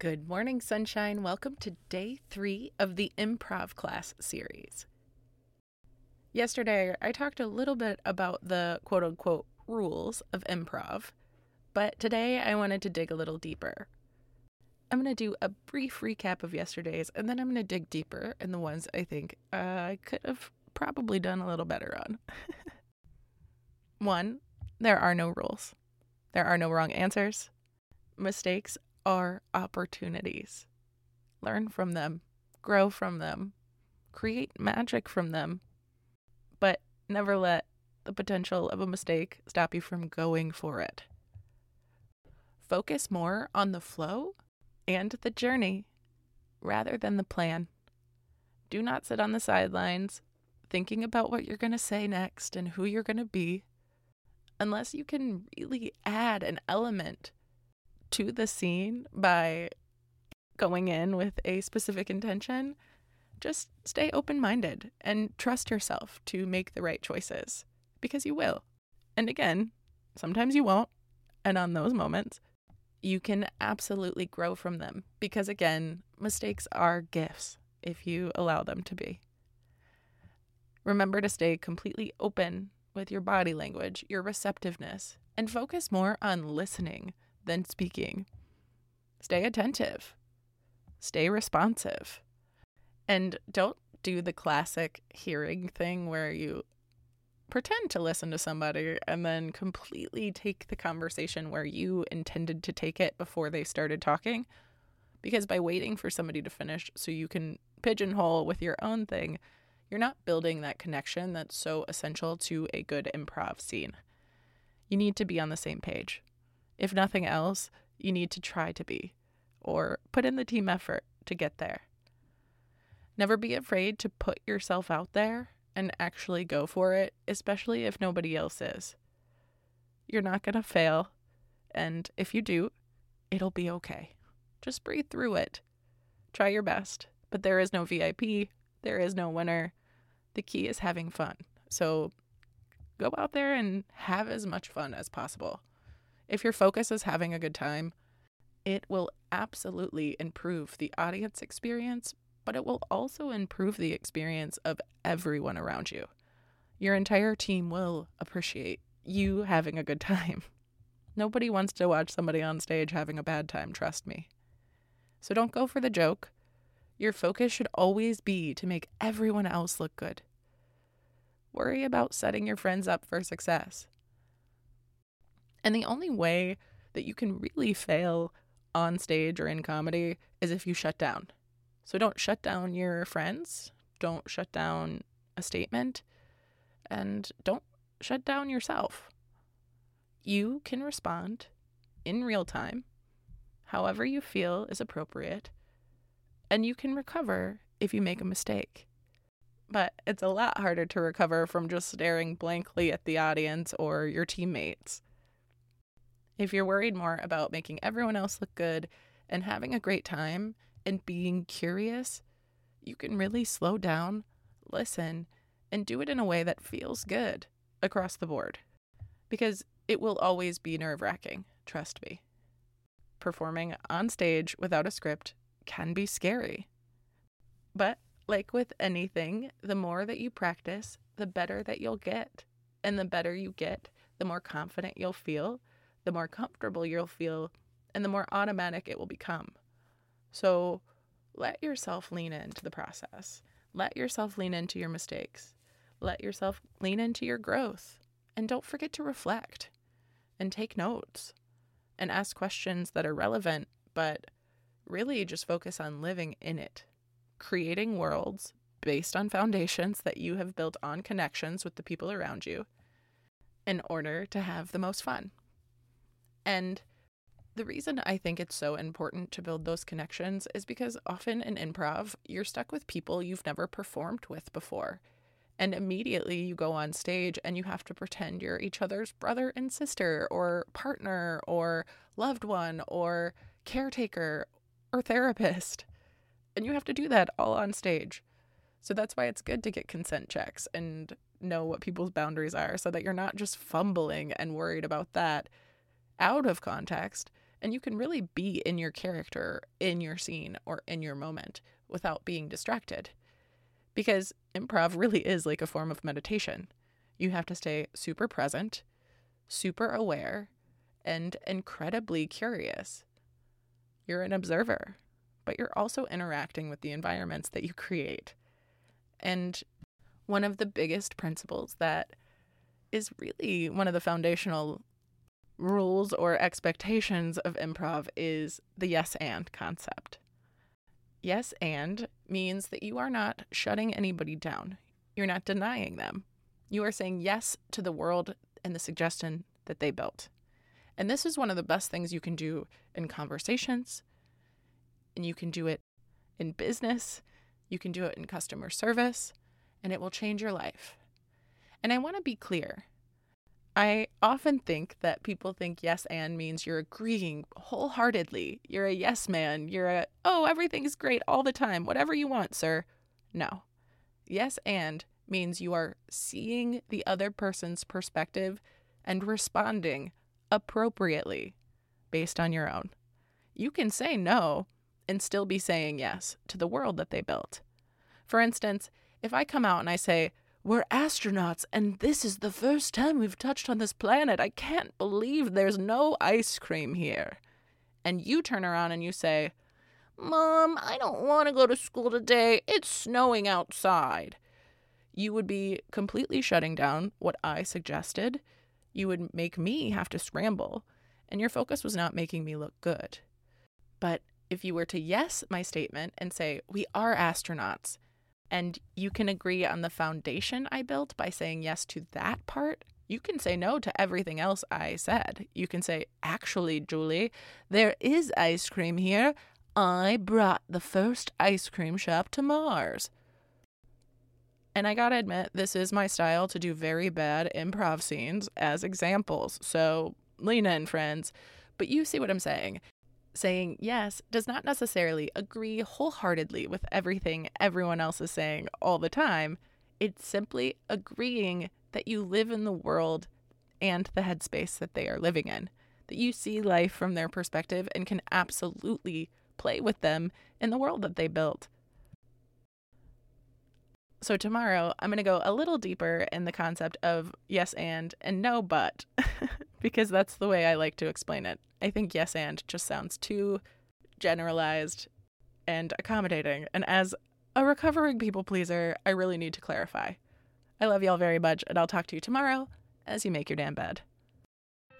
Good morning, sunshine. Welcome to day three of the improv class series. Yesterday, I talked a little bit about the quote unquote rules of improv, but today I wanted to dig a little deeper. I'm going to do a brief recap of yesterday's, and then I'm going to dig deeper in the ones I think uh, I could have probably done a little better on. One, there are no rules, there are no wrong answers. Mistakes are opportunities. Learn from them, grow from them, create magic from them. But never let the potential of a mistake stop you from going for it. Focus more on the flow and the journey rather than the plan. Do not sit on the sidelines thinking about what you're going to say next and who you're going to be unless you can really add an element to the scene by going in with a specific intention, just stay open minded and trust yourself to make the right choices because you will. And again, sometimes you won't. And on those moments, you can absolutely grow from them because, again, mistakes are gifts if you allow them to be. Remember to stay completely open with your body language, your receptiveness, and focus more on listening than speaking. Stay attentive, stay responsive, and don't do the classic hearing thing where you pretend to listen to somebody and then completely take the conversation where you intended to take it before they started talking. Because by waiting for somebody to finish so you can pigeonhole with your own thing, you're not building that connection that's so essential to a good improv scene. You need to be on the same page. If nothing else, you need to try to be, or put in the team effort to get there. Never be afraid to put yourself out there and actually go for it, especially if nobody else is. You're not going to fail, and if you do, it'll be okay. Just breathe through it. Try your best, but there is no VIP, there is no winner. The key is having fun. So go out there and have as much fun as possible. If your focus is having a good time, It will absolutely improve the audience experience, but it will also improve the experience of everyone around you. Your entire team will appreciate you having a good time. Nobody wants to watch somebody on stage having a bad time, trust me. So don't go for the joke. Your focus should always be to make everyone else look good. Worry about setting your friends up for success. And the only way that you can really fail on stage or in comedy is if you shut down. So don't shut down your friends, don't shut down a statement, and don't shut down yourself. You can respond in real time, however you feel is appropriate, and you can recover if you make a mistake. But it's a lot harder to recover from just staring blankly at the audience or your teammates. If you're worried more about making everyone else look good and having a great time and being curious, you can really slow down, listen, and do it in a way that feels good across the board. Because it will always be nerve wracking, trust me. Performing on stage without a script can be scary. But, like with anything, the more that you practice, the better that you'll get. And the better you get, the more confident you'll feel, the more comfortable you'll feel, and the more automatic it will become. So let yourself lean into the process. Let yourself lean into your mistakes. Let yourself lean into your growth. And don't forget to reflect and take notes and ask questions that are relevant, but really just focus on living in it, creating worlds based on foundations that you have built on connections with the people around you in order to have the most fun. And the reason I think it's so important to build those connections is because often in improv, you're stuck with people you've never performed with before. And immediately you go on stage and you have to pretend you're each other's brother and sister, or partner, or loved one, or caretaker, or therapist. And you have to do that all on stage. So that's why it's good to get consent checks and know what people's boundaries are so that you're not just fumbling and worried about that out of context and you can really be in your character, in your scene, or in your moment without being distracted. Because improv really is like a form of meditation. You have to stay super present, super aware, and incredibly curious. You're an observer, but you're also interacting with the environments that you create. And one of the biggest principles that is really one of the foundational rules or expectations of improv is the yes and concept. Yes and means that you are not shutting anybody down. You're not denying them. You are saying yes to the world and the suggestion that they built. And this is one of the best things you can do in conversations, and you can do it in business, you can do it in customer service, and it will change your life. And I want to be clear I often think that people think yes and means you're agreeing wholeheartedly. You're a yes man. You're a, oh, everything's great all the time. Whatever you want, sir. No. Yes and means you are seeing the other person's perspective and responding appropriately based on your own. You can say no and still be saying yes to the world that they built. For instance, if I come out and I say, we're astronauts, and this is the first time we've touched on this planet. I can't believe there's no ice cream here. And you turn around and you say, Mom, I don't want to go to school today. It's snowing outside. You would be completely shutting down what I suggested. You would make me have to scramble, and your focus was not making me look good. But if you were to yes my statement and say, We are astronauts, and you can agree on the foundation I built by saying yes to that part, you can say no to everything else I said. You can say, actually, Julie, there is ice cream here. I brought the first ice cream shop to Mars. And I gotta admit, this is my style to do very bad improv scenes as examples. So lean in, friends. But you see what I'm saying saying yes does not necessarily agree wholeheartedly with everything everyone else is saying all the time. It's simply agreeing that you live in the world and the headspace that they are living in, that you see life from their perspective and can absolutely play with them in the world that they built. So, tomorrow I'm going to go a little deeper in the concept of yes and and no but, because that's the way I like to explain it. I think yes and just sounds too generalized and accommodating. And as a recovering people pleaser, I really need to clarify. I love y'all very much, and I'll talk to you tomorrow as you make your damn bed.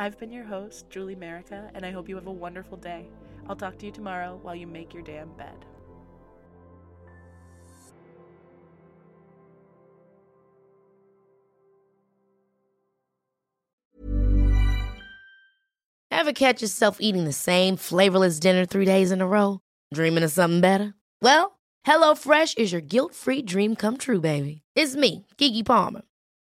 I've been your host, Julie Merica, and I hope you have a wonderful day. I'll talk to you tomorrow while you make your damn bed. Ever catch yourself eating the same flavorless dinner three days in a row? Dreaming of something better? Well, HelloFresh is your guilt free dream come true, baby. It's me, Keke Palmer.